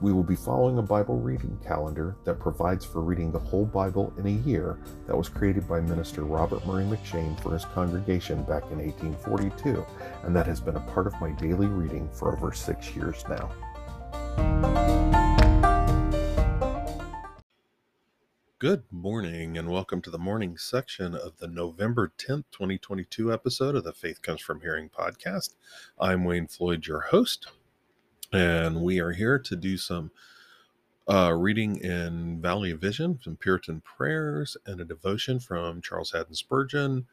We will be following a Bible reading calendar that provides for reading the whole Bible in a year that was created by Minister Robert Murray M'Cheyne for his congregation back in 1842, and that has been a part of my daily reading for over six years now. Good morning, and welcome to the morning section of the November 10th, 2022 episode of the Faith Comes From Hearing podcast. I'm Wayne Floyd, your host and we are here to do some uh, reading in Valley of Vision, some Puritan prayers, and a devotion from Charles Haddon Spurgeon,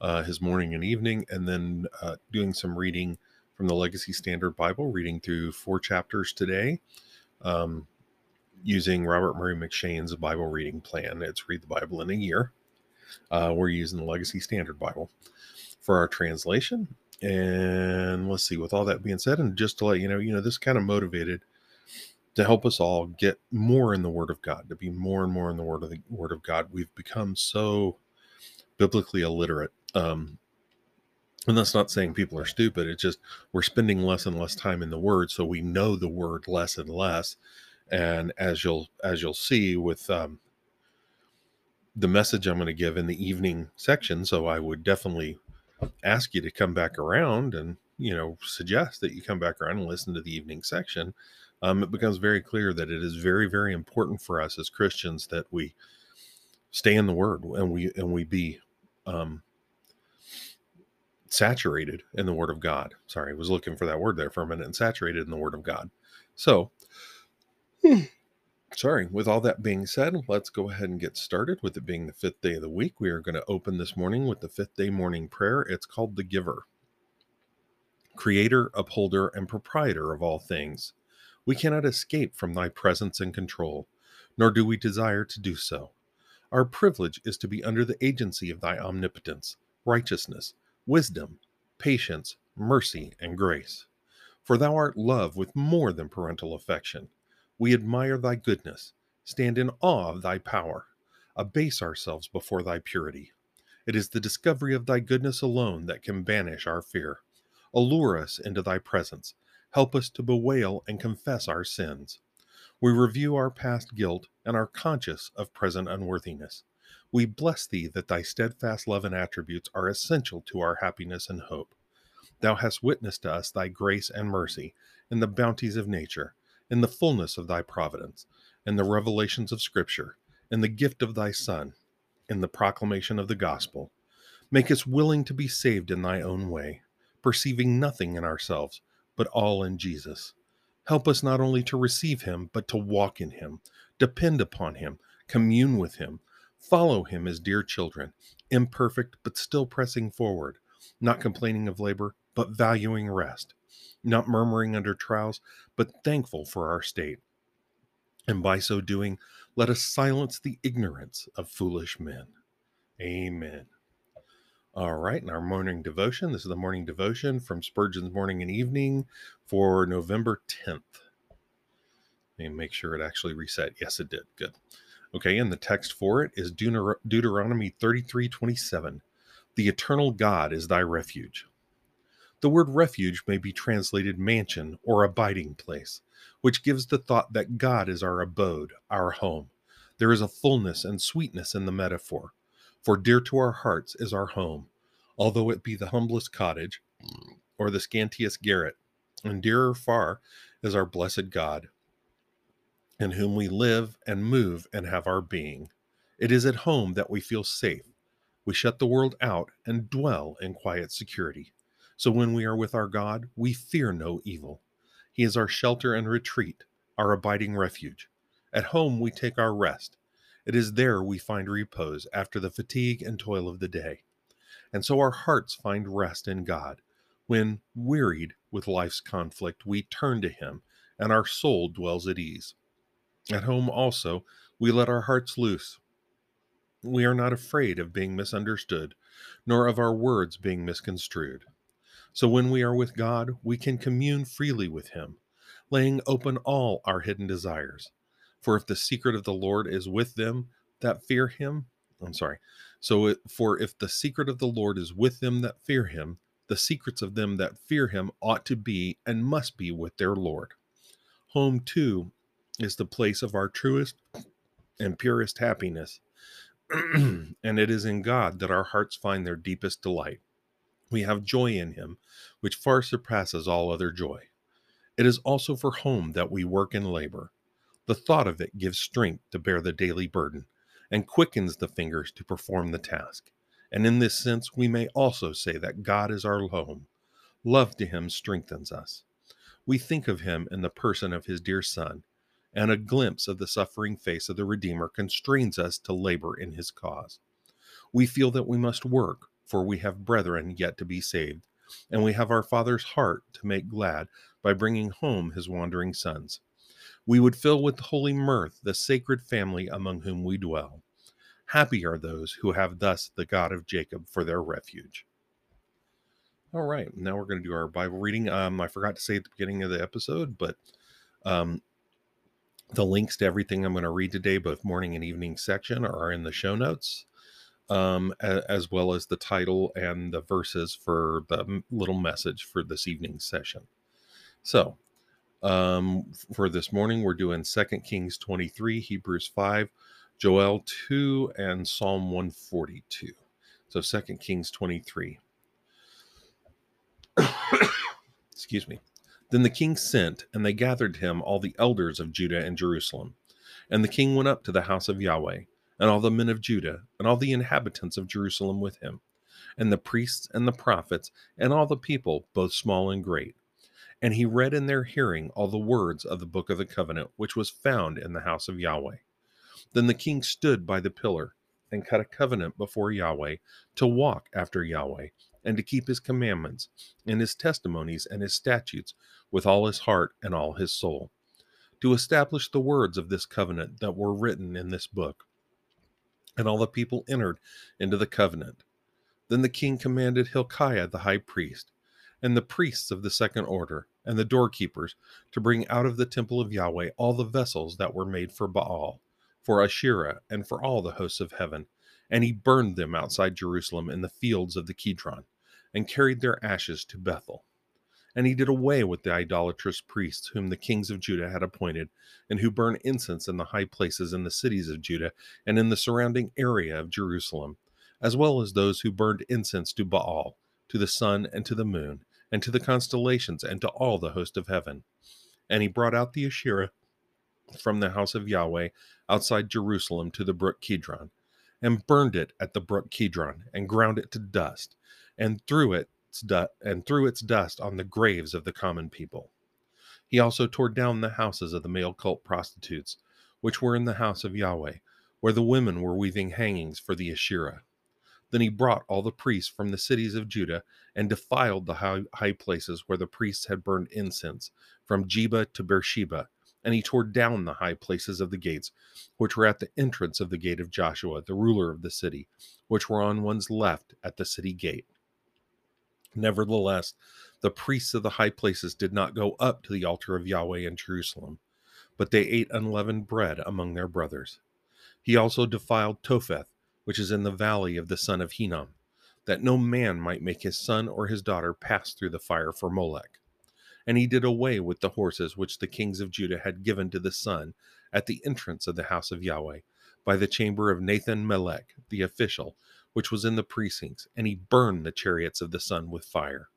uh, his morning and evening, and then uh, doing some reading from the Legacy Standard Bible, reading through four chapters today, um, using Robert Murray M'Cheyne's Bible reading plan. It's Read the Bible in a Year. Uh, we're using the Legacy Standard Bible for our translation and let's see, with all that being said, and just to let you know, you know, this kind of motivated to help us all get more in the Word of God, to be more and more in the Word of the Word of God. We've become so biblically illiterate. Um, and that's not saying people are stupid. It's just we're spending less and less time in the Word, so we know the Word less and less. And as you'll as you'll see with um, the message I'm going to give in the evening section, so I would definitely ask you to come back around and you know suggest that you come back around and listen to the evening section um, it becomes very clear that it is very very important for us as christians that we stay in the word and we and we be um, saturated in the word of god. Sorry i was looking for that word there for a minute and saturated in the word of god. So Sorry, with all that being said, let's go ahead and get started with it being the fifth day of the week. We are going to open this morning with the fifth day morning prayer. It's called the Giver. Creator, upholder, and proprietor of all things, we cannot escape from thy presence and control, nor do we desire to do so. Our privilege is to be under the agency of thy omnipotence, righteousness, wisdom, patience, mercy, and grace. For thou art love with more than parental affection we admire thy goodness, stand in awe of thy power, abase ourselves before thy purity. It is the discovery of thy goodness alone that can banish our fear. Allure us into thy presence. Help us to bewail and confess our sins. We review our past guilt and are conscious of present unworthiness. We bless thee that thy steadfast love and attributes are essential to our happiness and hope. Thou hast witnessed to us thy grace and mercy in the bounties of nature in the fullness of thy providence, in the revelations of Scripture, in the gift of thy Son, in the proclamation of the gospel. Make us willing to be saved in thy own way, perceiving nothing in ourselves, but all in Jesus. Help us not only to receive him, but to walk in him, depend upon him, commune with him, follow him as dear children, imperfect but still pressing forward, not complaining of labor, but valuing rest not murmuring under trials, but thankful for our state. And by so doing, let us silence the ignorance of foolish men. Amen. All right, in our morning devotion, this is the morning devotion from Spurgeon's Morning and Evening for November 10th. Let me make sure it actually reset. Yes, it did. Good. Okay, and the text for it is Deuteronomy 33 27. The eternal God is thy refuge. The word refuge may be translated mansion or abiding place, which gives the thought that God is our abode, our home. There is a fullness and sweetness in the metaphor, for dear to our hearts is our home, although it be the humblest cottage or the scantiest garret, and dearer far is our blessed God, in whom we live and move and have our being. It is at home that we feel safe. We shut the world out and dwell in quiet security. So when we are with our God, we fear no evil. He is our shelter and retreat, our abiding refuge. At home we take our rest. It is there we find repose after the fatigue and toil of the day. And so our hearts find rest in God. When, wearied with life's conflict, we turn to Him, and our soul dwells at ease. At home also, we let our hearts loose We are not afraid of being misunderstood, nor of our words being misconstrued. So when we are with God, we can commune freely with Him, laying open all our hidden desires. For if the secret of the Lord is with them that fear Him, I'm sorry. So, it, for if the secret of the Lord is with them that fear Him, the secrets of them that fear Him ought to be and must be with their Lord. Home, too, is the place of our truest and purest happiness and it is in God that our hearts find their deepest delight. We have joy in Him, which far surpasses all other joy. It is also for home that we work and labor. The thought of it gives strength to bear the daily burden and quickens the fingers to perform the task. And in this sense, we may also say that God is our home. Love to Him strengthens us. We think of Him in the person of His dear Son and a glimpse of the suffering face of the Redeemer constrains us to labor in his cause. We feel that we must work, for we have brethren yet to be saved, and we have our Father's heart to make glad by bringing home his wandering sons. We would fill with holy mirth the sacred family among whom we dwell. Happy are those who have thus the God of Jacob for their refuge. All right, now we're going to do our Bible reading. Um, I forgot to say at the beginning of the episode, but um, the links to everything I'm going to read today, both morning and evening section, are in the show notes, um, as well as the title and the verses for the little message for this evening's session. So, um, for this morning, we're doing 2 Kings 23, Hebrews 5, Joel 2, and Psalm 142. So, 2 Kings 23. Excuse me. Then the king sent, and they gathered him all the elders of Judah and Jerusalem. And the king went up to the house of Yahweh, and all the men of Judah, and all the inhabitants of Jerusalem with him, and the priests and the prophets, and all the people, both small and great. And he read in their hearing all the words of the book of the covenant, which was found in the house of Yahweh. Then the king stood by the pillar, and cut a covenant before Yahweh to walk after Yahweh, and to keep his commandments, and his testimonies, and his statutes with all his heart and all his soul, to establish the words of this covenant that were written in this book. And all the people entered into the covenant. Then the king commanded Hilkiah the high priest, and the priests of the second order, and the doorkeepers, to bring out of the temple of Yahweh all the vessels that were made for Baal, for Asherah, and for all the hosts of heaven. And he burned them outside Jerusalem in the fields of the Kidron, and carried their ashes to Bethel. And he did away with the idolatrous priests whom the kings of Judah had appointed, and who burn incense in the high places in the cities of Judah and in the surrounding area of Jerusalem, as well as those who burned incense to Baal, to the sun and to the moon, and to the constellations, and to all the host of heaven. And he brought out the Asherah from the house of Yahweh outside Jerusalem to the brook Kidron, and burned it at the brook Kidron, and ground it to dust, and threw it its du- and threw its dust on the graves of the common people. He also tore down the houses of the male cult prostitutes, which were in the house of Yahweh, where the women were weaving hangings for the Asherah. Then he brought all the priests from the cities of Judah and defiled the high, high places where the priests had burned incense, from Jeba to Beersheba, and he tore down the high places of the gates, which were at the entrance of the gate of Joshua, the ruler of the city, which were on one's left at the city gate. Nevertheless, the priests of the high places did not go up to the altar of Yahweh in Jerusalem, but they ate unleavened bread among their brothers. He also defiled Topheth, which is in the valley of the son of Hinnom, that no man might make his son or his daughter pass through the fire for Molech. And he did away with the horses which the kings of Judah had given to the sun at the entrance of the house of Yahweh, by the chamber of Nathan Melech, the official, which was in the precincts, and he burned the chariots of the sun with fire.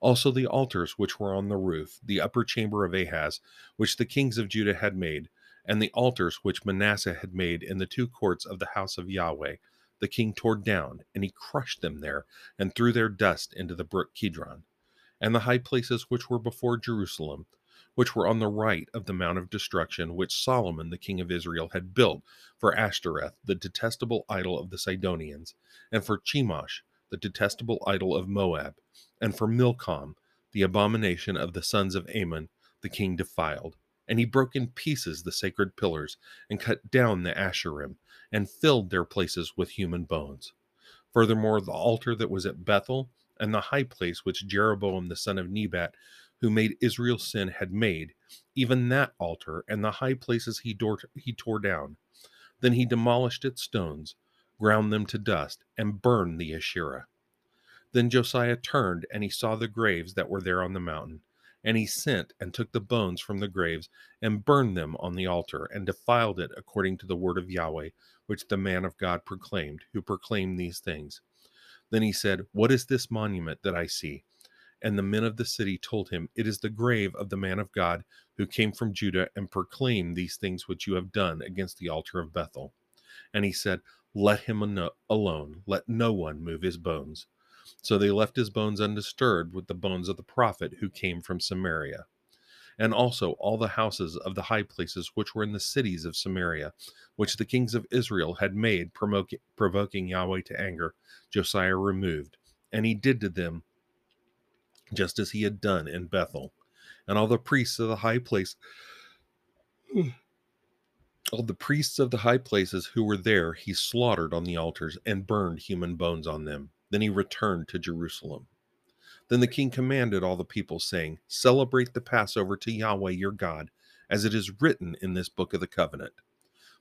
Also the altars which were on the roof, the upper chamber of Ahaz, which the kings of Judah had made, and the altars which Manasseh had made in the two courts of the house of Yahweh, the king tore down, and he crushed them there, and threw their dust into the brook Kidron. And the high places which were before Jerusalem, which were on the right of the Mount of Destruction, which Solomon the king of Israel had built for Ashtoreth, the detestable idol of the Sidonians, and for Chemosh, the detestable idol of Moab, and for Milcom, the abomination of the sons of Ammon, the king defiled. And he broke in pieces the sacred pillars, and cut down the Asherim, and filled their places with human bones. Furthermore, the altar that was at Bethel, and the high place which Jeroboam the son of Nebat, who made Israel sin, had made, even that altar and the high places he, tore, he tore down. Then he demolished its stones, ground them to dust, and burned the Asherah. Then Josiah turned, and he saw the graves that were there on the mountain. And he sent and took the bones from the graves, and burned them on the altar, and defiled it according to the word of Yahweh, which the man of God proclaimed, who proclaimed these things. Then he said, What is this monument that I see? And the men of the city told him, It is the grave of the man of God who came from Judah and proclaimed these things which you have done against the altar of Bethel. And he said, Let him alone, let no one move his bones. So they left his bones undisturbed with the bones of the prophet who came from Samaria. And also all the houses of the high places which were in the cities of Samaria, which the kings of Israel had made, provoking Yahweh to anger, Josiah removed. And he did to them just as he had done in Bethel. And all the priests of the high place all the priests of the high places who were there he slaughtered on the altars and burned human bones on them. Then he returned to Jerusalem. Then the king commanded all the people, saying, Celebrate the Passover to Yahweh your God, as it is written in this book of the covenant.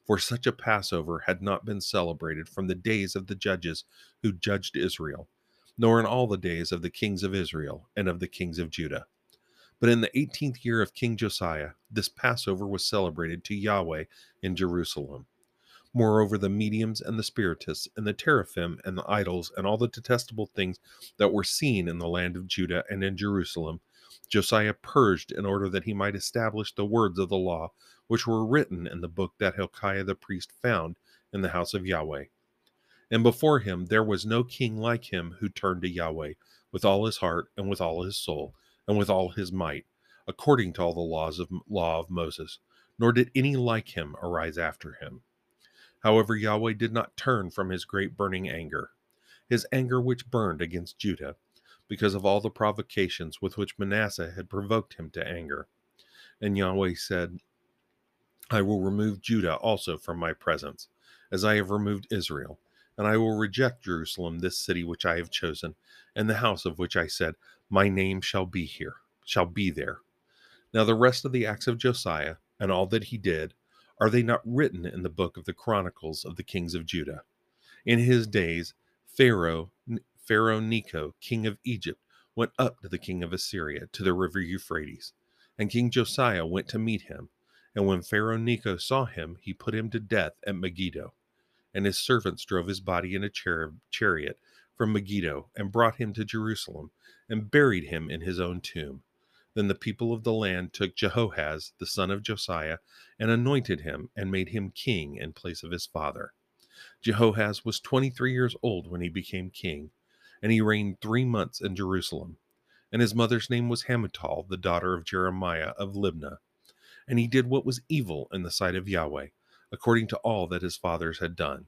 For such a Passover had not been celebrated from the days of the judges who judged Israel, nor in all the days of the kings of Israel and of the kings of Judah. But in the eighteenth year of King Josiah, this Passover was celebrated to Yahweh in Jerusalem. Moreover, the mediums and the spiritists and the teraphim and the idols and all the detestable things that were seen in the land of Judah and in Jerusalem, Josiah purged in order that he might establish the words of the law which were written in the book that Hilkiah the priest found in the house of Yahweh. And before him there was no king like him who turned to Yahweh with all his heart and with all his soul and with all his might, according to all the laws of law of Moses, nor did any like him arise after him. However, Yahweh did not turn from his great burning anger, his anger which burned against Judah, because of all the provocations with which Manasseh had provoked him to anger. And Yahweh said, I will remove Judah also from my presence, as I have removed Israel, and I will reject Jerusalem, this city which I have chosen, and the house of which I said, My name shall be here, shall be there. Now the rest of the acts of Josiah, and all that he did, are they not written in the book of the chronicles of the kings of Judah? In his days, Pharaoh, Pharaoh Necho, king of Egypt, went up to the king of Assyria to the river Euphrates, and King Josiah went to meet him. And when Pharaoh Necho saw him, he put him to death at Megiddo. And his servants drove his body in a char- chariot from Megiddo and brought him to Jerusalem and buried him in his own tomb. Then the people of the land took Jehoahaz, the son of Josiah, and anointed him and made him king in place of his father. Jehoahaz was 23 years old when he became king, and he reigned three months in Jerusalem. And his mother's name was Hamutal, the daughter of Jeremiah of Libnah. And he did what was evil in the sight of Yahweh, according to all that his fathers had done.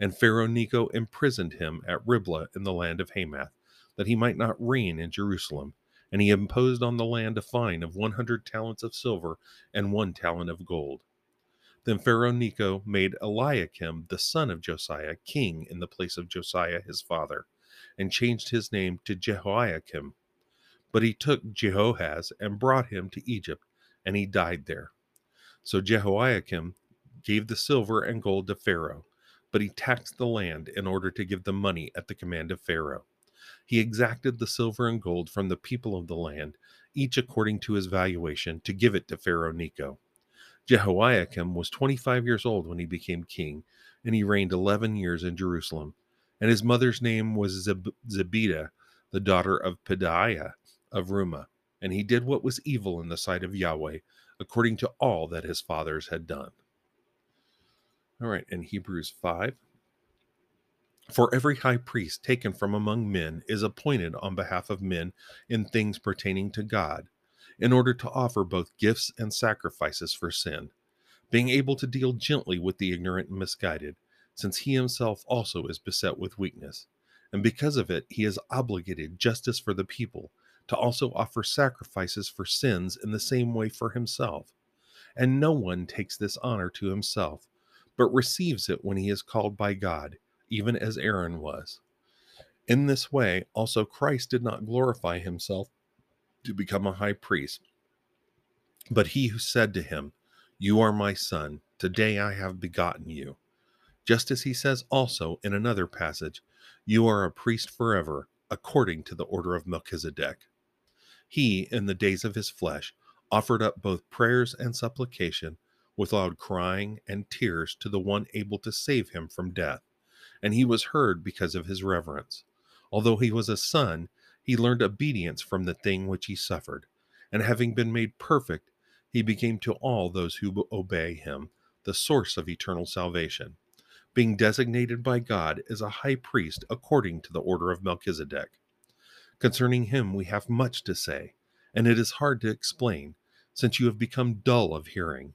And Pharaoh Necho imprisoned him at Riblah in the land of Hamath, that he might not reign in Jerusalem and he imposed on the land a fine of 100 talents of silver and one talent of gold. Then Pharaoh Necho made Eliakim, the son of Josiah, king in the place of Josiah his father, and changed his name to Jehoiakim. But he took Jehoahaz and brought him to Egypt, and he died there. So Jehoiakim gave the silver and gold to Pharaoh, but he taxed the land in order to give the money at the command of Pharaoh he exacted the silver and gold from the people of the land, each according to his valuation, to give it to Pharaoh Necho. Jehoiakim was 25 years old when he became king, and he reigned 11 years in Jerusalem. And his mother's name was Zeb- the daughter of Pedaiah of Rumah. And he did what was evil in the sight of Yahweh, according to all that his fathers had done. All right, in Hebrews 5, for every high priest taken from among men is appointed on behalf of men in things pertaining to God, in order to offer both gifts and sacrifices for sin, being able to deal gently with the ignorant and misguided, since he himself also is beset with weakness. And because of it, he is obligated, justice for the people, to also offer sacrifices for sins in the same way for himself. and no one takes this honor to himself, but receives it when he is called by God, even as Aaron was. In this way, also Christ did not glorify himself to become a high priest, but he who said to him, You are my son, today I have begotten you. Just as he says also in another passage, You are a priest forever, according to the order of Melchizedek. He, in the days of his flesh, offered up both prayers and supplication with loud crying and tears to the one able to save him from death, and he was heard because of his reverence. Although he was a son, he learned obedience from the thing which he suffered, and having been made perfect, he became to all those who obey him the source of eternal salvation, being designated by God as a high priest according to the order of Melchizedek. Concerning him we have much to say, and it is hard to explain, since you have become dull of hearing.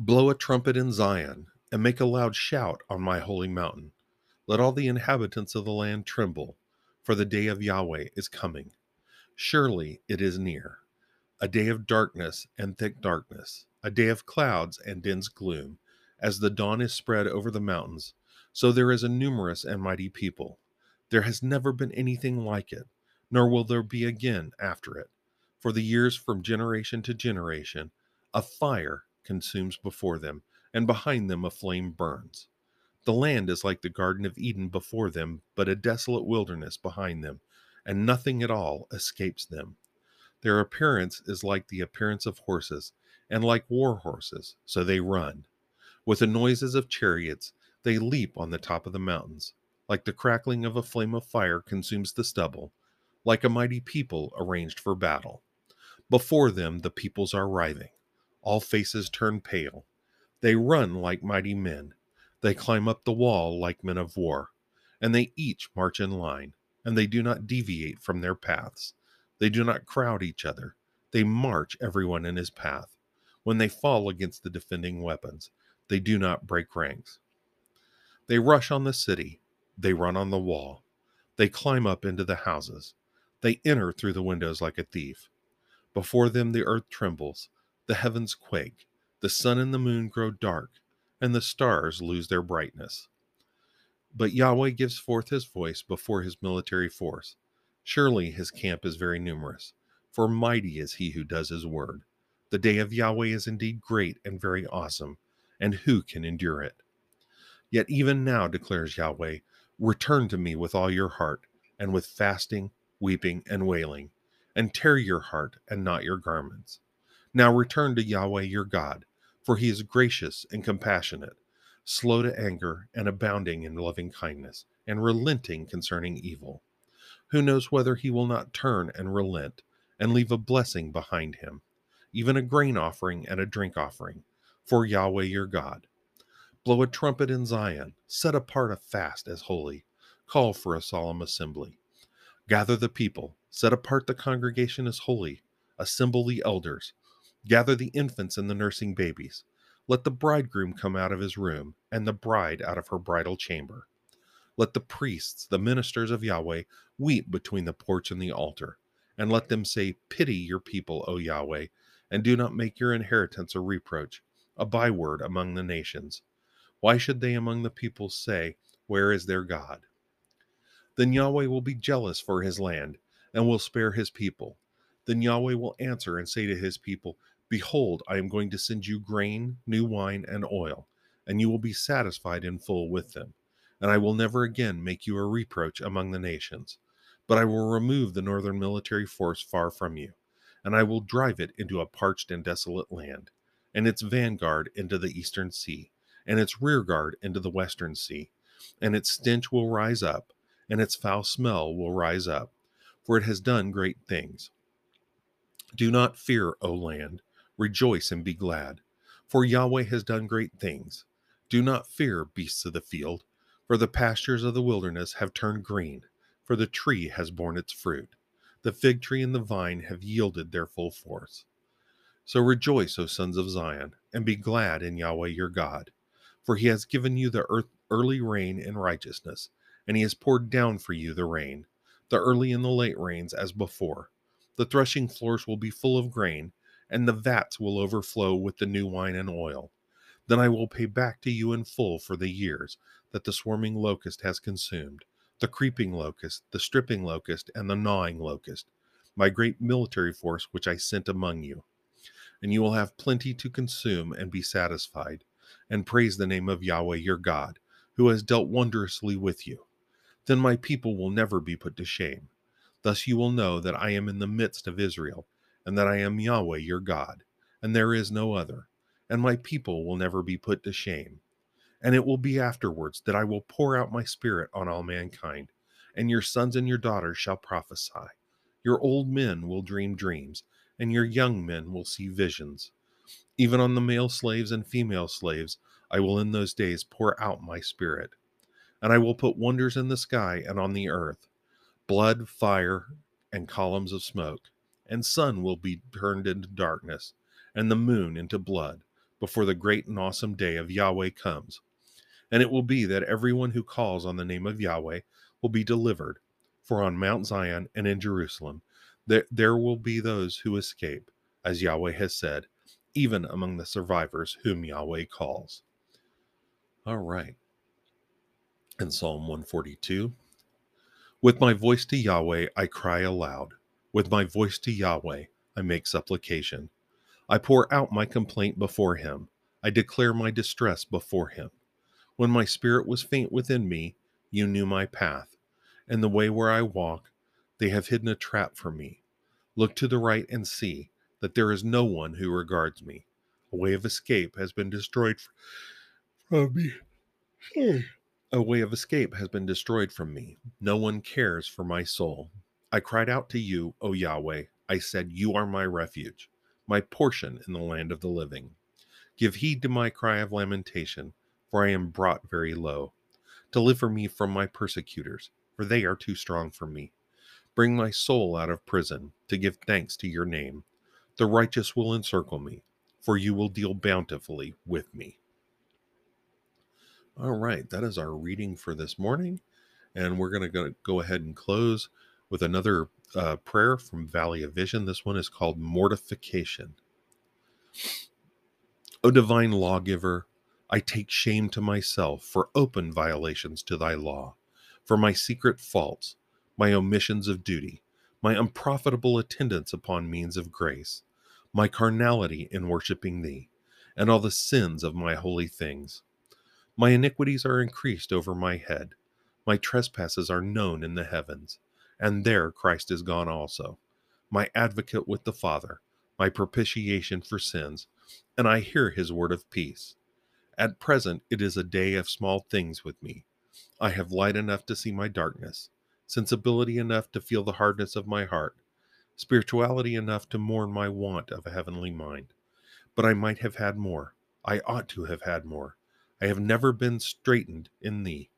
Blow a trumpet in Zion, and make a loud shout on my holy mountain. Let all the inhabitants of the land tremble, for the day of Yahweh is coming. Surely it is near. A day of darkness and thick darkness, a day of clouds and dense gloom. As the dawn is spread over the mountains, so there is a numerous and mighty people. There has never been anything like it, nor will there be again after it. For the years from generation to generation, a fire consumes before them, and behind them a flame burns. The land is like the Garden of Eden before them, but a desolate wilderness behind them, and nothing at all escapes them. Their appearance is like the appearance of horses, and like war horses, so they run. With the noises of chariots, they leap on the top of the mountains. Like the crackling of a flame of fire consumes the stubble, like a mighty people arranged for battle. Before them the peoples are writhing. All faces turn pale. They run like mighty men. They climb up the wall like men of war. And they each march in line, and they do not deviate from their paths. They do not crowd each other. They march everyone in his path. When they fall against the defending weapons, they do not break ranks. They rush on the city. They run on the wall. They climb up into the houses. They enter through the windows like a thief. Before them the earth trembles the heavens quake, the sun and the moon grow dark, and the stars lose their brightness. But Yahweh gives forth his voice before his military force. Surely his camp is very numerous, for mighty is he who does his word. The day of Yahweh is indeed great and very awesome, and who can endure it? Yet even now, declares Yahweh, return to me with all your heart, and with fasting, weeping, and wailing, and tear your heart and not your garments. Now return to Yahweh your God, for he is gracious and compassionate, slow to anger and abounding in loving kindness, and relenting concerning evil. Who knows whether he will not turn and relent and leave a blessing behind him, even a grain offering and a drink offering, for Yahweh your God? Blow a trumpet in Zion, set apart a fast as holy, call for a solemn assembly. Gather the people, set apart the congregation as holy, assemble the elders Gather the infants and the nursing babies. Let the bridegroom come out of his room, and the bride out of her bridal chamber. Let the priests, the ministers of Yahweh, weep between the porch and the altar, and let them say, Pity your people, O Yahweh, and do not make your inheritance a reproach, a byword among the nations. Why should they among the peoples say, Where is their God? Then Yahweh will be jealous for his land, and will spare his people then Yahweh will answer and say to his people, Behold, I am going to send you grain, new wine, and oil, and you will be satisfied in full with them. And I will never again make you a reproach among the nations. But I will remove the northern military force far from you, and I will drive it into a parched and desolate land, and its vanguard into the eastern sea, and its rearguard into the western sea. And its stench will rise up, and its foul smell will rise up, for it has done great things. Do not fear, O land, Rejoice and be glad, for Yahweh has done great things. Do not fear, beasts of the field, for the pastures of the wilderness have turned green, for the tree has borne its fruit. The fig tree and the vine have yielded their full force. So rejoice, O sons of Zion, and be glad in Yahweh your God, for he has given you the earth, early rain in righteousness, and he has poured down for you the rain, the early and the late rains as before. The threshing floors will be full of grain, and the vats will overflow with the new wine and oil. Then I will pay back to you in full for the years that the swarming locust has consumed, the creeping locust, the stripping locust, and the gnawing locust, my great military force which I sent among you. And you will have plenty to consume and be satisfied, and praise the name of Yahweh your God, who has dealt wondrously with you. Then my people will never be put to shame. Thus you will know that I am in the midst of Israel, and that I am Yahweh your God, and there is no other, and my people will never be put to shame. And it will be afterwards that I will pour out my spirit on all mankind, and your sons and your daughters shall prophesy. Your old men will dream dreams, and your young men will see visions. Even on the male slaves and female slaves, I will in those days pour out my spirit. And I will put wonders in the sky and on the earth blood, fire, and columns of smoke. And sun will be turned into darkness, and the moon into blood, before the great and awesome day of Yahweh comes. And it will be that everyone who calls on the name of Yahweh will be delivered. For on Mount Zion and in Jerusalem there, there will be those who escape, as Yahweh has said, even among the survivors whom Yahweh calls. All right. In Psalm 142, with my voice to Yahweh I cry aloud. With my voice to Yahweh I make supplication. I pour out my complaint before him. I declare my distress before him. When my spirit was faint within me, you knew my path, and the way where I walk, they have hidden a trap for me. Look to the right and see that there is no one who regards me. A way of escape has been destroyed from me. A way of escape has been destroyed from me. No one cares for my soul. I cried out to you, O Yahweh. I said, You are my refuge, my portion in the land of the living. Give heed to my cry of lamentation for I am brought very low. Deliver me from my persecutors, for they are too strong for me. Bring my soul out of prison to give thanks to your name. The righteous will encircle me, for you will deal bountifully with me. All right, that is our reading for this morning. And we're going to go ahead and close with another uh, prayer from Valley of Vision. This one is called Mortification. O divine lawgiver, I take shame to myself for open violations to thy law, for my secret faults, my omissions of duty, my unprofitable attendance upon means of grace, my carnality in worshiping thee, and all the sins of my holy things. My iniquities are increased over my head, my trespasses are known in the heavens, and there Christ is gone also, my advocate with the Father, my propitiation for sins, and I hear his word of peace. At present, it is a day of small things with me. I have light enough to see my darkness, sensibility enough to feel the hardness of my heart, spirituality enough to mourn my want of a heavenly mind. But I might have had more. I ought to have had more. I have never been straitened in thee.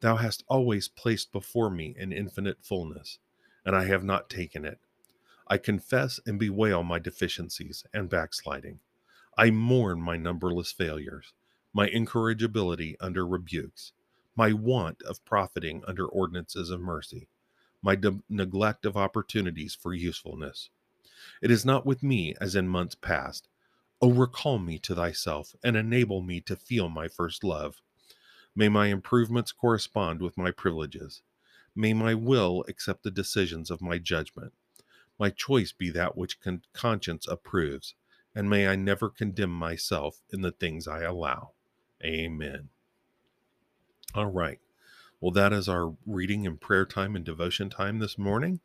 Thou hast always placed before me an infinite fullness, and I have not taken it. I confess and bewail my deficiencies and backsliding. I mourn my numberless failures, my incorrigibility under rebukes, my want of profiting under ordinances of mercy, my de- neglect of opportunities for usefulness. It is not with me as in months past. O recall me to thyself and enable me to feel my first love. May my improvements correspond with my privileges. May my will accept the decisions of my judgment. My choice be that which con- conscience approves and may I never condemn myself in the things I allow. Amen. All right. Well, that is our reading and prayer time and devotion time this morning.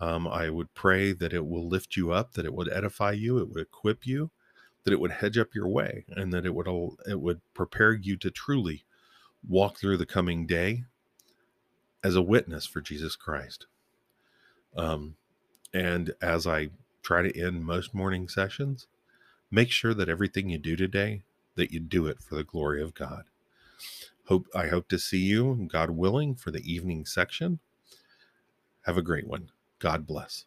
Um, I would pray that it will lift you up, that it would edify you, it would equip you, that it would hedge up your way, and that it would it would prepare you to truly walk through the coming day as a witness for Jesus Christ. Um, and as I try to end most morning sessions, Make sure that everything you do today, that you do it for the glory of God. Hope I hope to see you, God willing, for the evening section. Have a great one. God bless.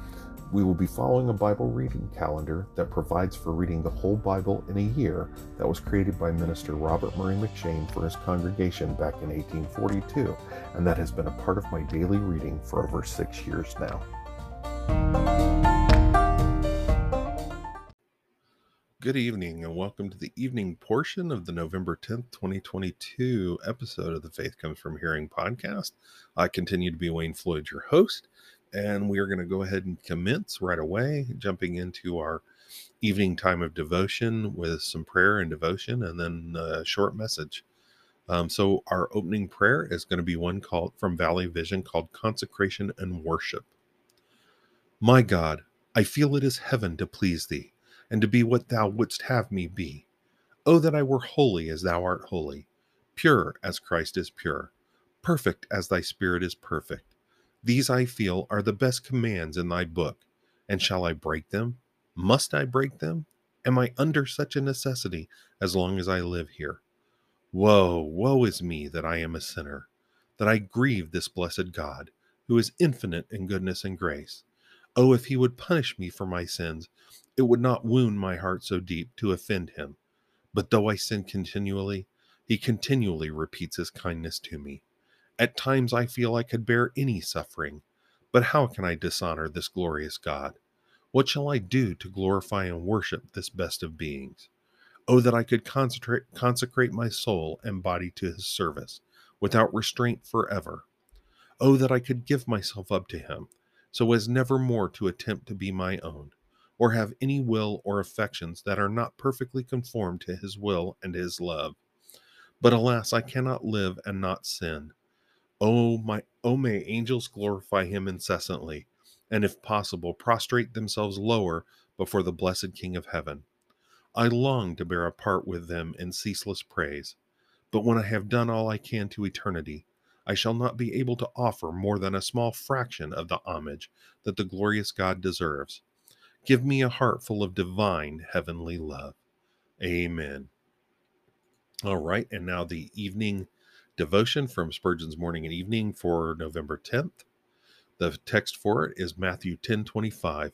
We will be following a Bible reading calendar that provides for reading the whole Bible in a year that was created by Minister Robert Murray M'Cheyne for his congregation back in 1842, and that has been a part of my daily reading for over six years now. Good evening, and welcome to the evening portion of the November 10th, 2022 episode of the Faith Comes From Hearing podcast. I continue to be Wayne Floyd, your host, and we are going to go ahead and commence right away, jumping into our evening time of devotion with some prayer and devotion, and then a short message. Um, so, our opening prayer is going to be one called from Valley Vision called Consecration and Worship. My God, I feel it is heaven to please thee, and to be what thou wouldst have me be. Oh, that I were holy as thou art holy, pure as Christ is pure, perfect as thy Spirit is perfect these I feel are the best commands in thy book. And shall I break them? Must I break them? Am I under such a necessity as long as I live here? Woe, woe is me that I am a sinner, that I grieve this blessed God, who is infinite in goodness and grace. Oh, if he would punish me for my sins, it would not wound my heart so deep to offend him. But though I sin continually, he continually repeats his kindness to me. At times I feel I could bear any suffering, but how can I dishonor this glorious God? What shall I do to glorify and worship this best of beings? Oh, that I could consecrate my soul and body to his service without restraint forever. Oh, that I could give myself up to him, so as never more to attempt to be my own, or have any will or affections that are not perfectly conformed to his will and his love. But alas, I cannot live and not sin. Oh my oh may angels glorify him incessantly, and if possible prostrate themselves lower before the blessed King of heaven. I long to bear a part with them in ceaseless praise, but when I have done all I can to eternity, I shall not be able to offer more than a small fraction of the homage that the glorious God deserves. Give me a heart full of divine heavenly love. Amen. All right, and now the evening devotion from Spurgeon's Morning and Evening for November 10th. The text for it is Matthew 10:25.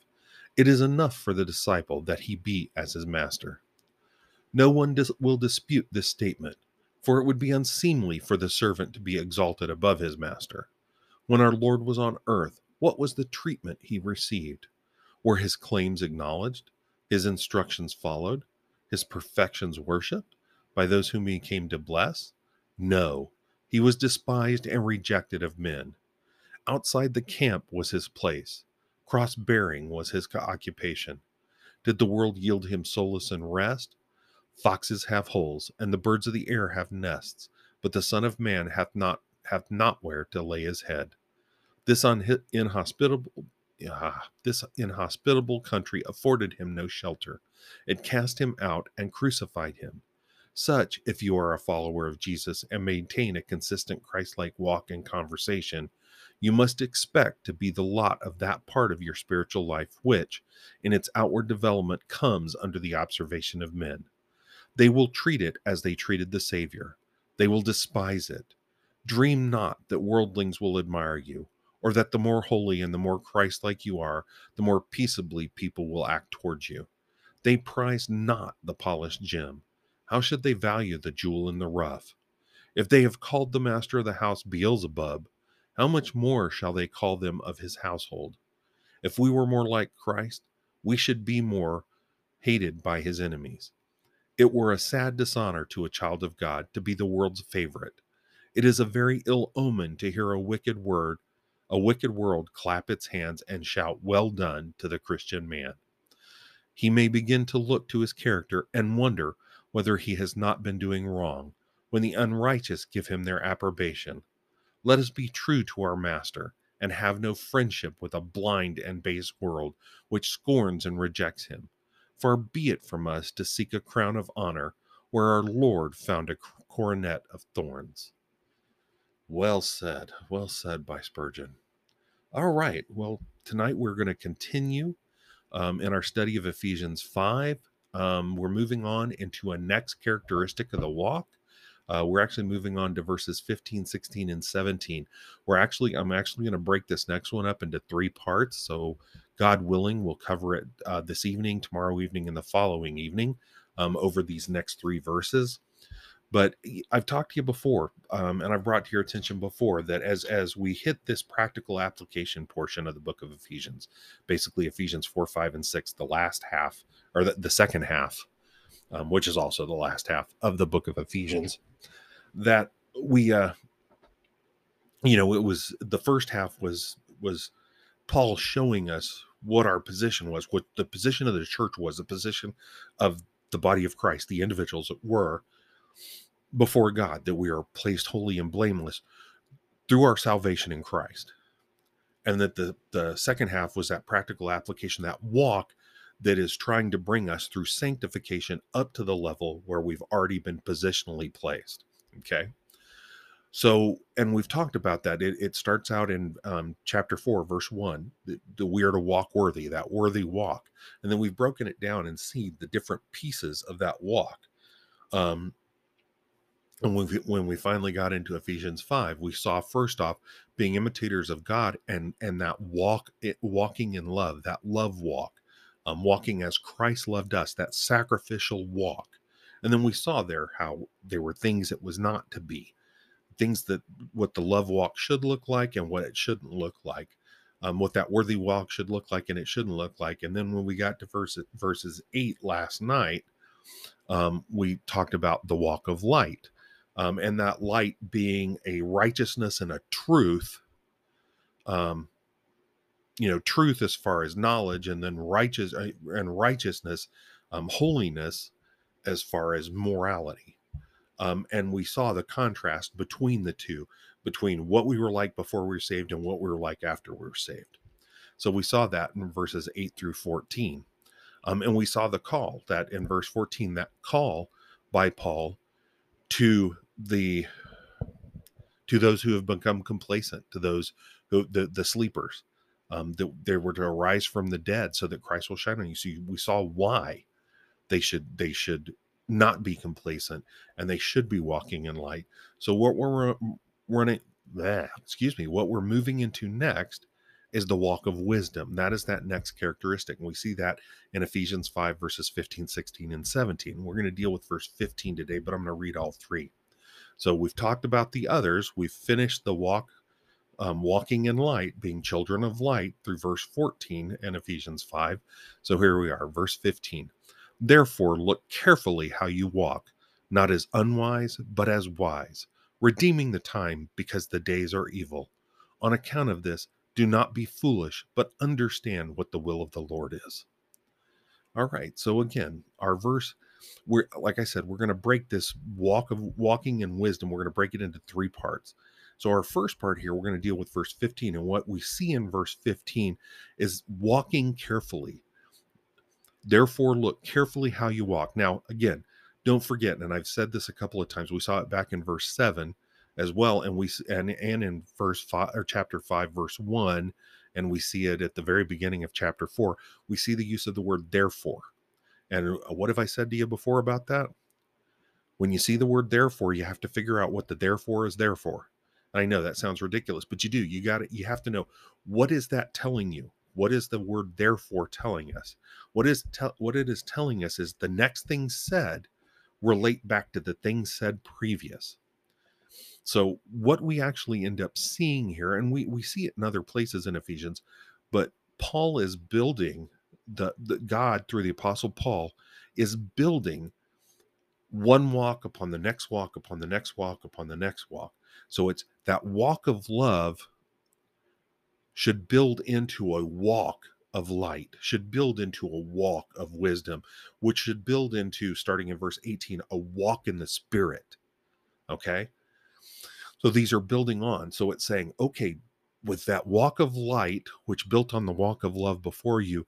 It is enough for the disciple that he be as his master. No one dis- will dispute this statement, for it would be unseemly for the servant to be exalted above his master. When our Lord was on earth, what was the treatment he received? Were his claims acknowledged, his instructions followed, his perfections worshiped by those whom he came to bless? No, he was despised and rejected of men. Outside the camp was his place. Cross bearing was his occupation. Did the world yield him solace and rest? Foxes have holes, and the birds of the air have nests, but the Son of Man hath not hath not where to lay his head. This inhospitable ah, this inhospitable country afforded him no shelter. It cast him out and crucified him. Such, if you are a follower of Jesus and maintain a consistent Christ like walk and conversation, you must expect to be the lot of that part of your spiritual life which, in its outward development, comes under the observation of men. They will treat it as they treated the Savior, they will despise it. Dream not that worldlings will admire you, or that the more holy and the more Christ like you are, the more peaceably people will act towards you. They prize not the polished gem how should they value the jewel in the rough? If they have called the master of the house Beelzebub, how much more shall they call them of his household? If we were more like Christ, we should be more hated by his enemies. It were a sad dishonor to a child of God to be the world's favorite. It is a very ill omen to hear a wicked word a wicked world clap its hands and shout, Well done to the Christian man. He may begin to look to his character and wonder whether he has not been doing wrong when the unrighteous give him their approbation. Let us be true to our Master and have no friendship with a blind and base world which scorns and rejects him. Far be it from us to seek a crown of honor where our Lord found a coronet of thorns. Well said, well said by Spurgeon. All right, well, tonight we're going to continue um, in our study of Ephesians 5. Um, we're moving on into a next characteristic of the walk. Uh, we're actually moving on to verses 15, 16, and 17. We're actually, I'm actually going to break this next one up into three parts. So, God willing, we'll cover it uh, this evening, tomorrow evening, and the following evening um, over these next three verses. But I've talked to you before, um, and I've brought to your attention before that as as we hit this practical application portion of the book of Ephesians, basically Ephesians four, five, and six, the last half or the, the second half, um, which is also the last half of the book of Ephesians, that we, uh, you know, it was the first half was was Paul showing us what our position was, what the position of the church was, the position of the body of Christ, the individuals that were before God, that we are placed holy and blameless through our salvation in Christ. And that the, the second half was that practical application, that walk that is trying to bring us through sanctification up to the level where we've already been positionally placed. Okay. So, and we've talked about that. It, it starts out in um, chapter four, verse one, that, the we are to walk worthy, that worthy walk. And then we've broken it down and see the different pieces of that walk. Um, and when we, when we finally got into Ephesians 5, we saw first off being imitators of God and and that walk walking in love, that love walk, um, walking as Christ loved us, that sacrificial walk. And then we saw there how there were things it was not to be, things that what the love walk should look like and what it shouldn't look like, um, what that worthy walk should look like and it shouldn't look like. And then when we got to verse, verses eight last night, um, we talked about the walk of light um, and that light being a righteousness and a truth um, you know truth as far as knowledge and then righteous uh, and righteousness um, holiness as far as morality. Um, and we saw the contrast between the two between what we were like before we were saved and what we were like after we were saved. So we saw that in verses 8 through 14 um, and we saw the call that in verse 14 that call by paul to the to those who have become complacent, to those who the the sleepers, um, that they were to arise from the dead, so that Christ will shine on you. So we saw why they should they should not be complacent and they should be walking in light. So what we're running, bleh, excuse me, what we're moving into next is the walk of wisdom. That is that next characteristic. And we see that in Ephesians 5, verses 15, 16, and 17. We're going to deal with verse 15 today, but I'm going to read all three. So we've talked about the others. We've finished the walk, um, walking in light, being children of light through verse 14 in Ephesians 5. So here we are, verse 15. Therefore, look carefully how you walk, not as unwise, but as wise, redeeming the time because the days are evil. On account of this, do not be foolish, but understand what the will of the Lord is. All right, so again, our verse we're like I said, we're going to break this walk of walking in wisdom. We're going to break it into three parts. So our first part here, we're going to deal with verse 15, and what we see in verse 15 is walking carefully. Therefore, look carefully how you walk. Now, again, don't forget, and I've said this a couple of times. We saw it back in verse seven as well, and we and and in verse five or chapter five, verse one, and we see it at the very beginning of chapter four. We see the use of the word therefore. And uh, what have I said to you before about that? When you see the word therefore, you have to figure out what the therefore is there for. I know that sounds ridiculous, but you do. You got it. You have to know what is that telling you? What is the word therefore telling us? What is te- what it is telling us is the next thing said relate back to the things said previous. So what we actually end up seeing here, and we we see it in other places in Ephesians, but Paul is building the, the God through the apostle Paul is building one walk upon the next walk upon the next walk upon the next walk. So it's that walk of love should build into a walk of light, should build into a walk of wisdom, which should build into, starting in verse 18, a walk in the spirit. Okay. So these are building on. So it's saying, okay, with that walk of light, which built on the walk of love before you,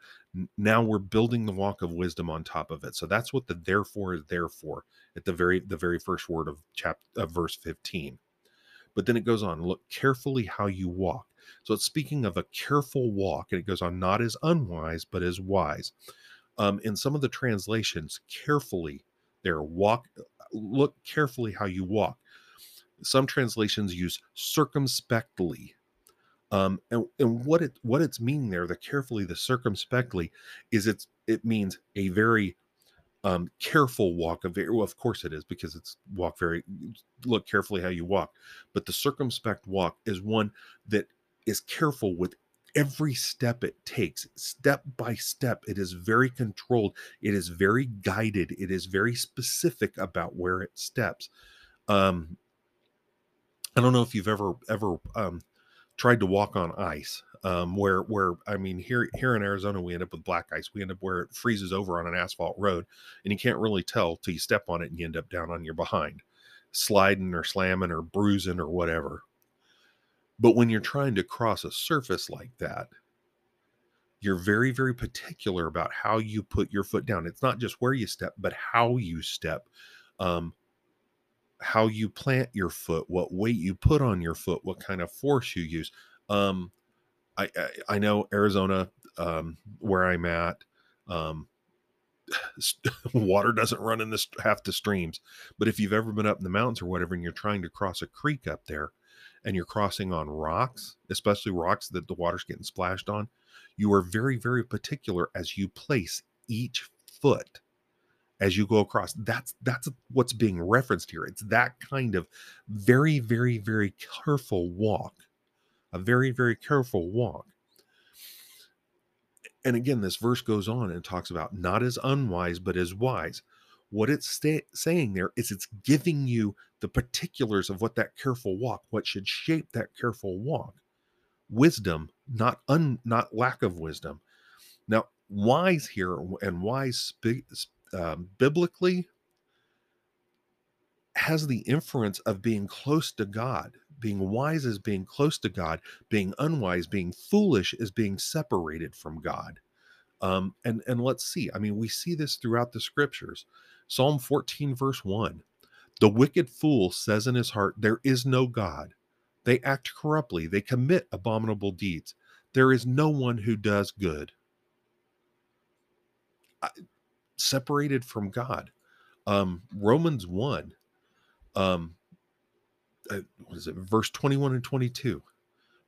now we're building the walk of wisdom on top of it. So that's what the therefore is there for at the very the very first word of chapter of verse 15. But then it goes on, look carefully how you walk. So it's speaking of a careful walk, and it goes on not as unwise, but as wise. Um, in some of the translations, carefully there, walk, look carefully how you walk. Some translations use circumspectly. Um, and, and what it what it's meaning there, the carefully, the circumspectly, is it's it means a very um, careful walk. Of very well, of course it is because it's walk very look carefully how you walk. But the circumspect walk is one that is careful with every step it takes, step by step. It is very controlled. It is very guided. It is very specific about where it steps. Um, I don't know if you've ever ever um, tried to walk on ice. Um, where where I mean here here in Arizona we end up with black ice. We end up where it freezes over on an asphalt road, and you can't really tell till you step on it and you end up down on your behind, sliding or slamming or bruising or whatever. But when you're trying to cross a surface like that, you're very, very particular about how you put your foot down. It's not just where you step, but how you step, um, how you plant your foot, what weight you put on your foot, what kind of force you use. Um, I, I, I know Arizona, um, where I'm at, um, water doesn't run in this half the streams. But if you've ever been up in the mountains or whatever, and you're trying to cross a creek up there, and you're crossing on rocks, especially rocks that the water's getting splashed on, you are very, very particular as you place each foot as you go across. That's that's what's being referenced here. It's that kind of very, very, very careful walk. A very, very careful walk. And again, this verse goes on and talks about not as unwise, but as wise. What it's sta- saying there is it's giving you the particulars of what that careful walk, what should shape that careful walk. Wisdom, not un, not lack of wisdom. Now, wise here and wise um, biblically has the inference of being close to God. Being wise is being close to God. Being unwise, being foolish is being separated from God. Um, and and let's see. I mean, we see this throughout the scriptures. Psalm 14, verse 1 The wicked fool says in his heart, There is no God. They act corruptly, they commit abominable deeds. There is no one who does good. Separated from God. Um, Romans 1, um, uh, what is it, verse 21 and 22.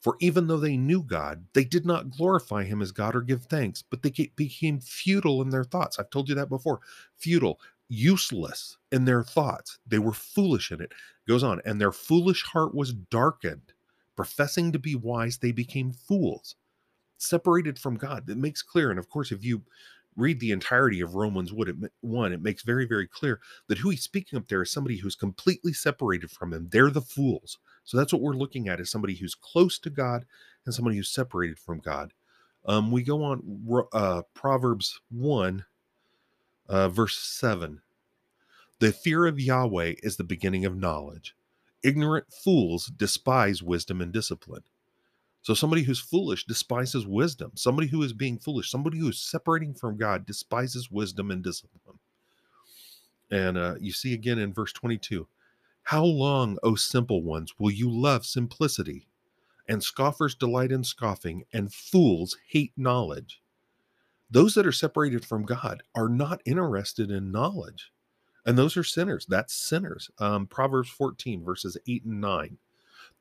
For even though they knew God, they did not glorify him as God or give thanks, but they became futile in their thoughts. I've told you that before. Futile useless in their thoughts. They were foolish in it. Goes on, and their foolish heart was darkened. Professing to be wise, they became fools, separated from God. It makes clear. And of course, if you read the entirety of Romans 1, it makes very, very clear that who he's speaking up there is somebody who's completely separated from him. They're the fools. So that's what we're looking at is somebody who's close to God and somebody who's separated from God. Um, we go on uh, Proverbs 1 uh, verse 7 The fear of Yahweh is the beginning of knowledge. Ignorant fools despise wisdom and discipline. So, somebody who's foolish despises wisdom. Somebody who is being foolish, somebody who is separating from God, despises wisdom and discipline. And uh, you see again in verse 22 How long, O simple ones, will you love simplicity? And scoffers delight in scoffing, and fools hate knowledge those that are separated from God are not interested in knowledge. And those are sinners. That's sinners. Um, Proverbs 14, verses 8 and 9.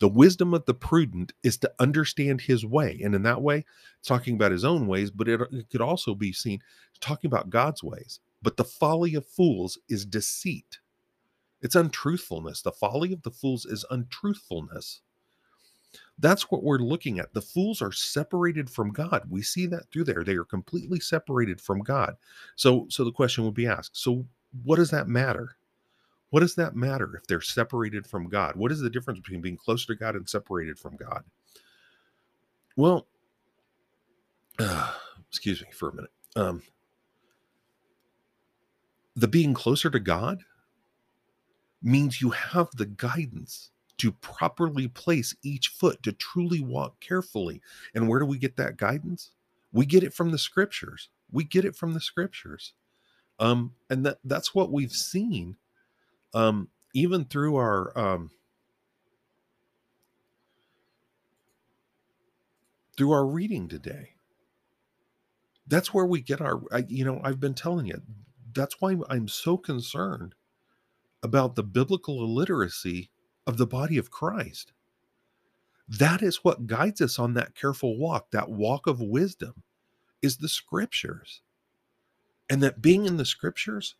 The wisdom of the prudent is to understand his way. And in that way, talking about his own ways, but it, it could also be seen talking about God's ways. But the folly of fools is deceit. It's untruthfulness. The folly of the fools is untruthfulness. That's what we're looking at. The fools are separated from God. We see that through there. They are completely separated from God. So so the question would be asked, so what does that matter? What does that matter if they're separated from God? What is the difference between being close to God and separated from God? Well, uh, excuse me for a minute. Um, the being closer to God means you have the guidance to properly place each foot, to truly walk carefully. And where do we get that guidance? We get it from the scriptures. We get it from the scriptures. Um, and that that's what we've seen. Um, even through our um through our reading today. That's where we get our, I, you know, I've been telling you, that's why I'm so concerned about the biblical illiteracy of the body of Christ. That is what guides us on that careful walk, that walk of wisdom is the scriptures. And that being in the scriptures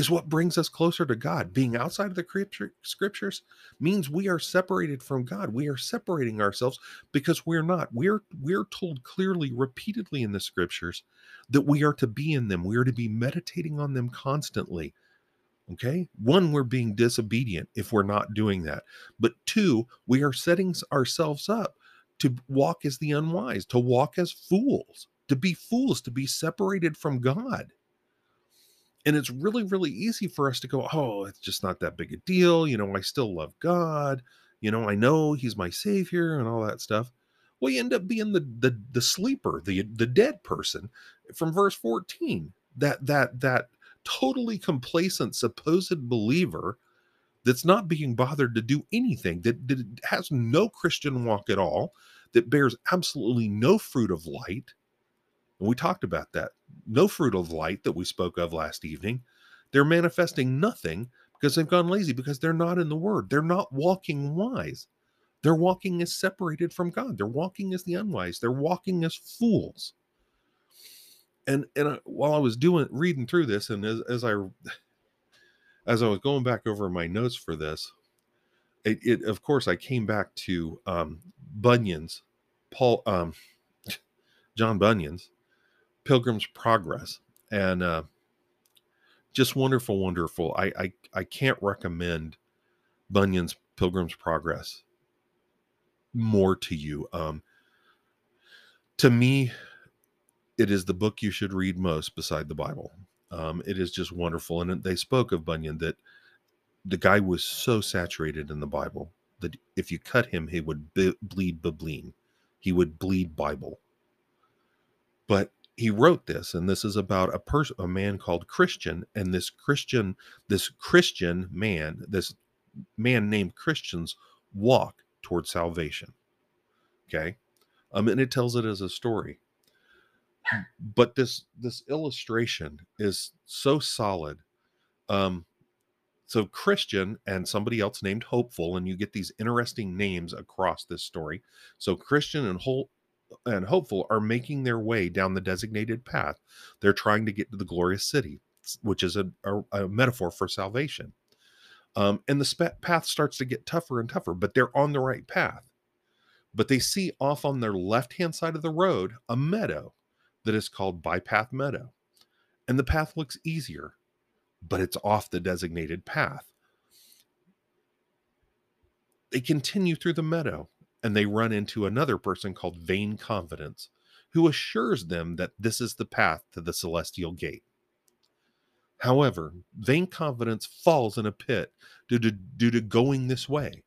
is what brings us closer to God. Being outside of the scriptures means we are separated from God. We are separating ourselves because we're not. We're we're told clearly repeatedly in the scriptures that we are to be in them. We are to be meditating on them constantly. Okay? One, we're being disobedient if we're not doing that. But two, we are setting ourselves up to walk as the unwise, to walk as fools, to be fools, to be separated from God. And it's really, really easy for us to go, oh, it's just not that big a deal. You know, I still love God. You know, I know He's my Savior and all that stuff. You end up being the the the sleeper, the the dead person from verse 14. That that that totally complacent supposed believer that's not being bothered to do anything, that, that has no Christian walk at all, that bears absolutely no fruit of light. And we talked about that. No fruit of light that we spoke of last evening. They're manifesting nothing because they've gone lazy, because they're not in the word. They're not walking wise. They're walking as separated from God. They're walking as the unwise. They're walking as fools and and I, while I was doing reading through this, and as, as I as I was going back over my notes for this, it, it of course I came back to um, Bunyan's Paul um, John Bunyan's Pilgrim's Progress, and uh, just wonderful, wonderful. I, I I can't recommend Bunyan's Pilgrim's Progress more to you. Um, to me, it is the book you should read most beside the Bible. Um, it is just wonderful. And they spoke of Bunyan that the guy was so saturated in the Bible that if you cut him, he would bleed Bibline. He would bleed Bible. But he wrote this, and this is about a person, a man called Christian, and this Christian, this Christian man, this man named Christian's walk towards salvation. Okay, um, and it tells it as a story but this this illustration is so solid um so christian and somebody else named hopeful and you get these interesting names across this story so christian and whole and hopeful are making their way down the designated path they're trying to get to the glorious city which is a, a, a metaphor for salvation um, and the sp- path starts to get tougher and tougher but they're on the right path but they see off on their left hand side of the road a meadow that is called Bypath Meadow. And the path looks easier, but it's off the designated path. They continue through the meadow and they run into another person called Vain Confidence, who assures them that this is the path to the celestial gate. However, Vain Confidence falls in a pit due to, due to going this way,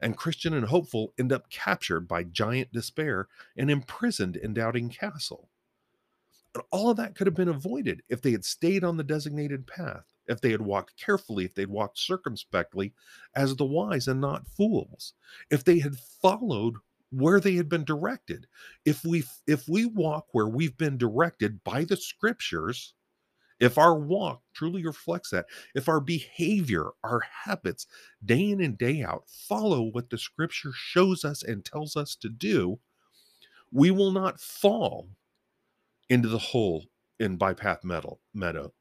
and Christian and Hopeful end up captured by Giant Despair and imprisoned in Doubting Castle. But all of that could have been avoided if they had stayed on the designated path, if they had walked carefully, if they'd walked circumspectly as the wise and not fools, if they had followed where they had been directed. If we if we walk where we've been directed by the scriptures, if our walk truly reflects that, if our behavior, our habits, day in and day out, follow what the scripture shows us and tells us to do, we will not fall into the hole in bypath metal meadow.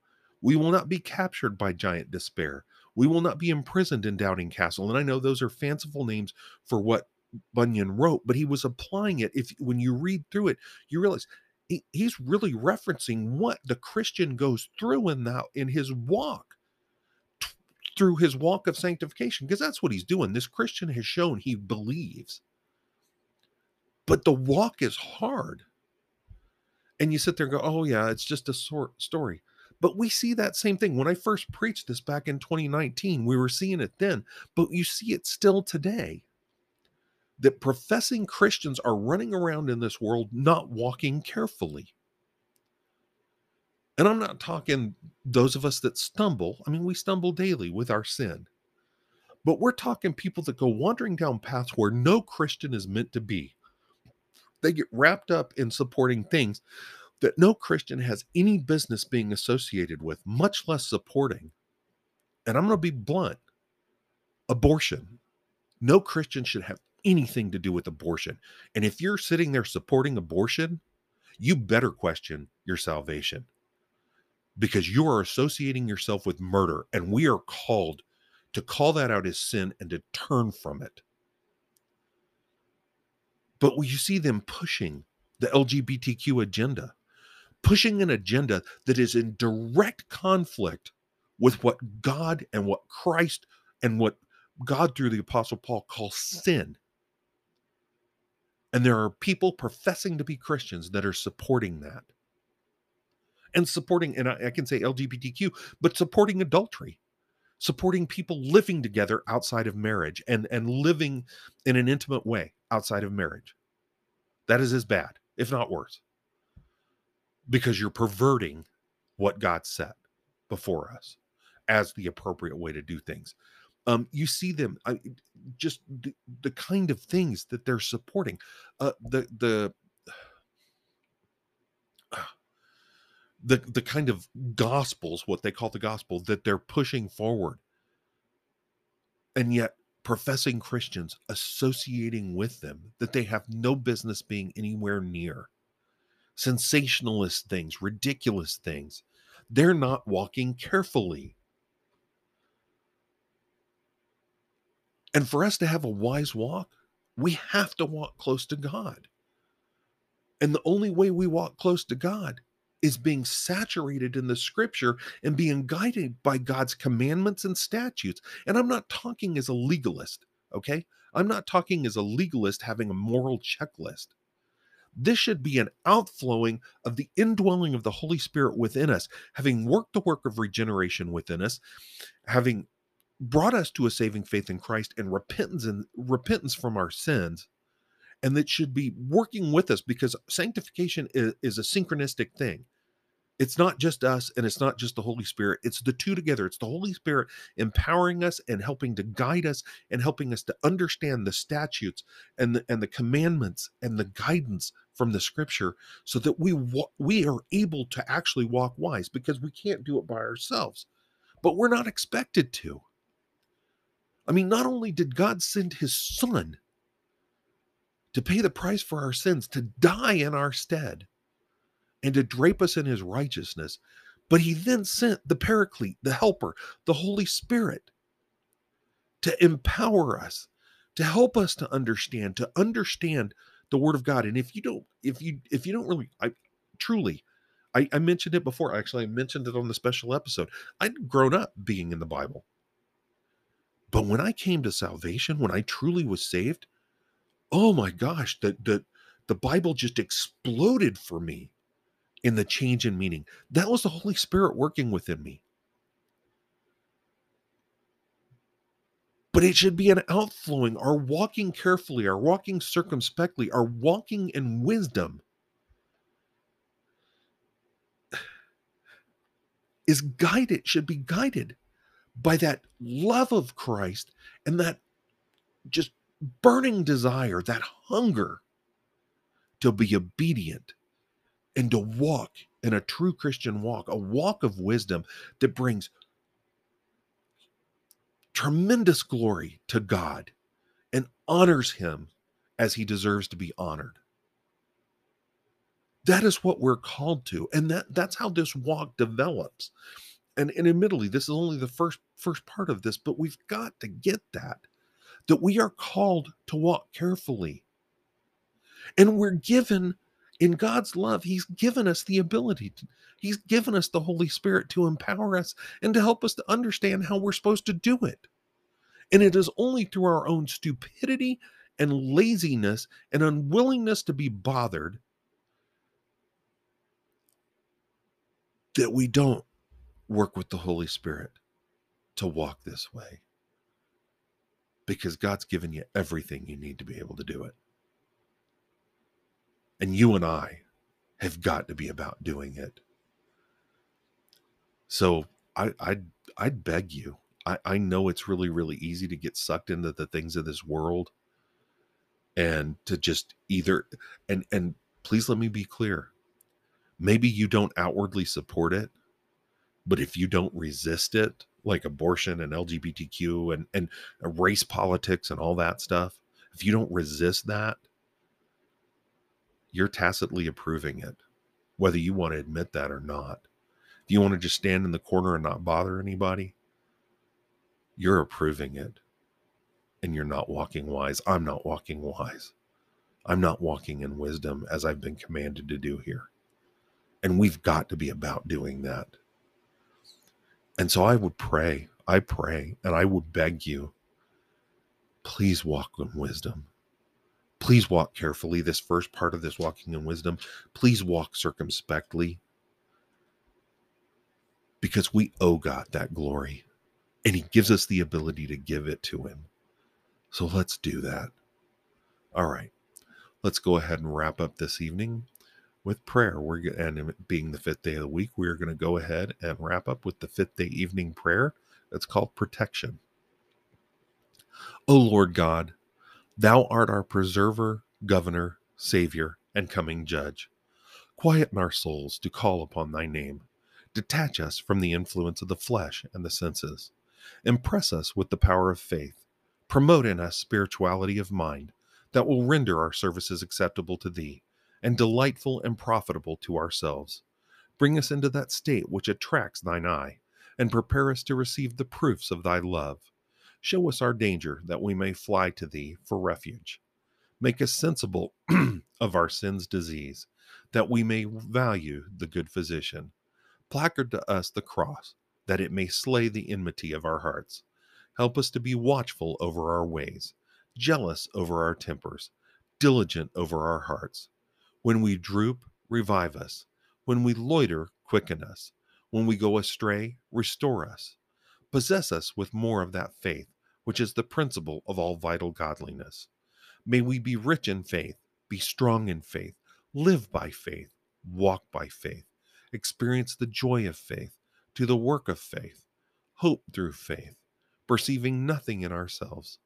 We will not be captured by giant despair. We will not be imprisoned in Doubting Castle. And I know those are fanciful names for what Bunyan wrote, but he was applying it. If when you read through it, you realize he, he's really referencing what the Christian goes through in that in his walk through his walk of sanctification, because that's what he's doing. This Christian has shown he believes. But the walk is hard And you sit there and go, oh, yeah, it's just a sort story. But we see that same thing. When I first preached this back in 2019, we were seeing it then, but you see it still today. That professing Christians are running around in this world not walking carefully. And I'm not talking those of us that stumble. I mean, we stumble daily with our sin. But we're talking people that go wandering down paths where no Christian is meant to be. They get wrapped up in supporting things that no Christian has any business being associated with, much less supporting. And I'm going to be blunt abortion. No Christian should have anything to do with abortion. And if you're sitting there supporting abortion, you better question your salvation because you are associating yourself with murder. And we are called to call that out as sin and to turn from it. But you see them pushing the LGBTQ agenda, pushing an agenda that is in direct conflict with what God and what Christ and what God through the Apostle Paul calls sin. And there are people professing to be Christians that are supporting that. And supporting, and I, I can say LGBTQ, but supporting adultery supporting people living together outside of marriage and and living in an intimate way outside of marriage. That is as bad if not worse. Because you're perverting what god set before us as the appropriate way to do things. Um, you see them I, just the, the kind of things that they're supporting. Uh, the the the the kind of gospels what they call the gospel that they're pushing forward. And yet professing christians associating with them that they have no business being anywhere near. Sensationalist things ridiculous things. They're not walking carefully. And for us to have a wise walk we have to walk close to god. And the only way we walk close to god is being saturated in the scripture and being guided by God's commandments and statutes. And I'm not talking as a legalist, okay? I'm not talking as a legalist having a moral checklist. This should be an outflowing of the indwelling of the Holy Spirit within us, having worked the work of regeneration within us, having brought us to a saving faith in Christ and repentance and repentance from our sins and that should be working with us because sanctification is, is, a synchronistic thing it's not just us and it's not just the Holy Spirit. It's the two together. It's the Holy Spirit empowering us and helping to guide us and helping us to understand the statutes and the, and the commandments and the guidance from the scripture so that we we are able to actually walk wise because we can't do it by ourselves. But we're not expected to. I mean, not only did God send his son to pay the price for our sins, to die in our stead, and to drape us in his righteousness. But he then sent the Paraclete, the Helper, the Holy Spirit to empower us, to help us to understand, to understand the Word of God. And if you don't, if you if you don't really, I truly, I, I mentioned it before. Actually, I mentioned it on the special episode. I'd grown up being in the Bible. But when I came to salvation, when I truly was saved, oh my gosh, that the the Bible just exploded for me in the change in meaning. That was the Holy Spirit working within me. But it should be an outflowing, our walking carefully, our walking circumspectly, our walking in wisdom is guided, should be guided by that love of Christ and that just burning desire, that hunger to be obedient and to walk in a true Christian walk, a walk of wisdom that brings tremendous glory to God and honors him as he deserves to be honored. That is what we're called to. And that, that's how this walk develops. And, and admittedly, this is only the first first part of this, but we've got to get that. That we are called to walk carefully. And we're given in God's love, He's given us the ability, to, He's given us the Holy Spirit to empower us and to help us to understand how we're supposed to do it. And it is only through our own stupidity and laziness and unwillingness to be bothered that we don't work with the Holy Spirit to walk this way because God's given you everything you need to be able to do it. And you and I have got to be about doing it. So I I'd I'd beg you. I, I know it's really, really easy to get sucked into the things of this world and to just either and and please let me be clear. Maybe you don't outwardly support it, but if you don't resist it, like abortion and LGBTQ and, and uh, race politics and all that stuff, if you don't resist that, you're tacitly approving it, whether you want to admit that or not. If you want to just stand in the corner and not bother anybody, you're approving it and you're not walking wise. I'm not walking wise. I'm not walking in wisdom as I've been commanded to do here. And we've got to be about doing that. And so I would pray, I pray, and I would beg you, please walk in wisdom. Please walk carefully. This first part of this walking in wisdom, please walk circumspectly because we owe God that glory and He gives us the ability to give it to Him. So let's do that. All right, let's go ahead and wrap up this evening with prayer. We're and being the fifth day of the week, we are going to go ahead and wrap up with the fifth day evening prayer. That's called protection. O Lord God, Thou art our preserver, governor, savior, and coming judge. Quieten our souls to call upon Thy name. Detach us from the influence of the flesh and the senses. Impress us with the power of faith. Promote in us spirituality of mind that will render our services acceptable to Thee and delightful and profitable to ourselves. Bring us into that state which attracts thine eye, and prepare us to receive the proofs of thy love. Show us our danger, that we may fly to thee for refuge. Make us sensible of our sin's disease, that we may value the good physician. Placard to us the cross, that it may slay the enmity of our hearts. Help us to be watchful over our ways, jealous over our tempers, diligent over our hearts when we droop, revive us. When we loiter, quicken us. When we go astray, restore us. Possess us with more of that faith, which is the principle of all vital godliness. May we be rich in faith, be strong in faith, live by faith, walk by faith, experience the joy of faith, do the work of faith, hope through faith, perceiving nothing in ourselves.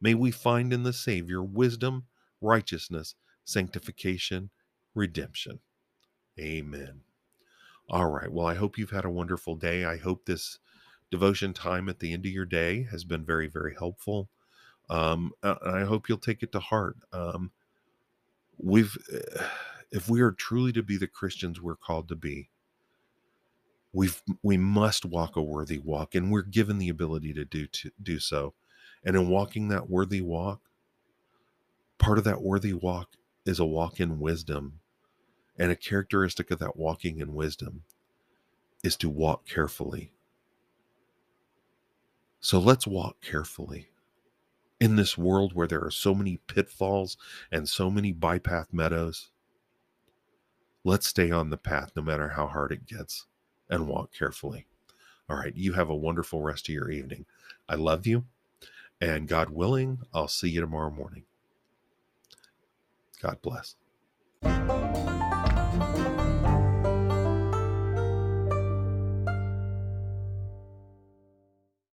May we find in the Savior wisdom, righteousness, sanctification, redemption. Amen. All right. Well, I hope you've had a wonderful day. I hope this devotion time at the end of your day has been very, very helpful. Um, and I hope you'll take it to heart. Um, we've, if we are truly to be the Christians we're called to be, we've we must walk a worthy walk, and we're given the ability to do to do so. And in walking that worthy walk, part of that worthy walk is a walk in wisdom and a characteristic of that walking in wisdom is to walk carefully. So let's walk carefully. In this world where there are so many pitfalls and so many bypath meadows, let's stay on the path no matter how hard it gets and walk carefully. All right, you have a wonderful rest of your evening. I love you, and God willing, I'll see you tomorrow morning. God bless.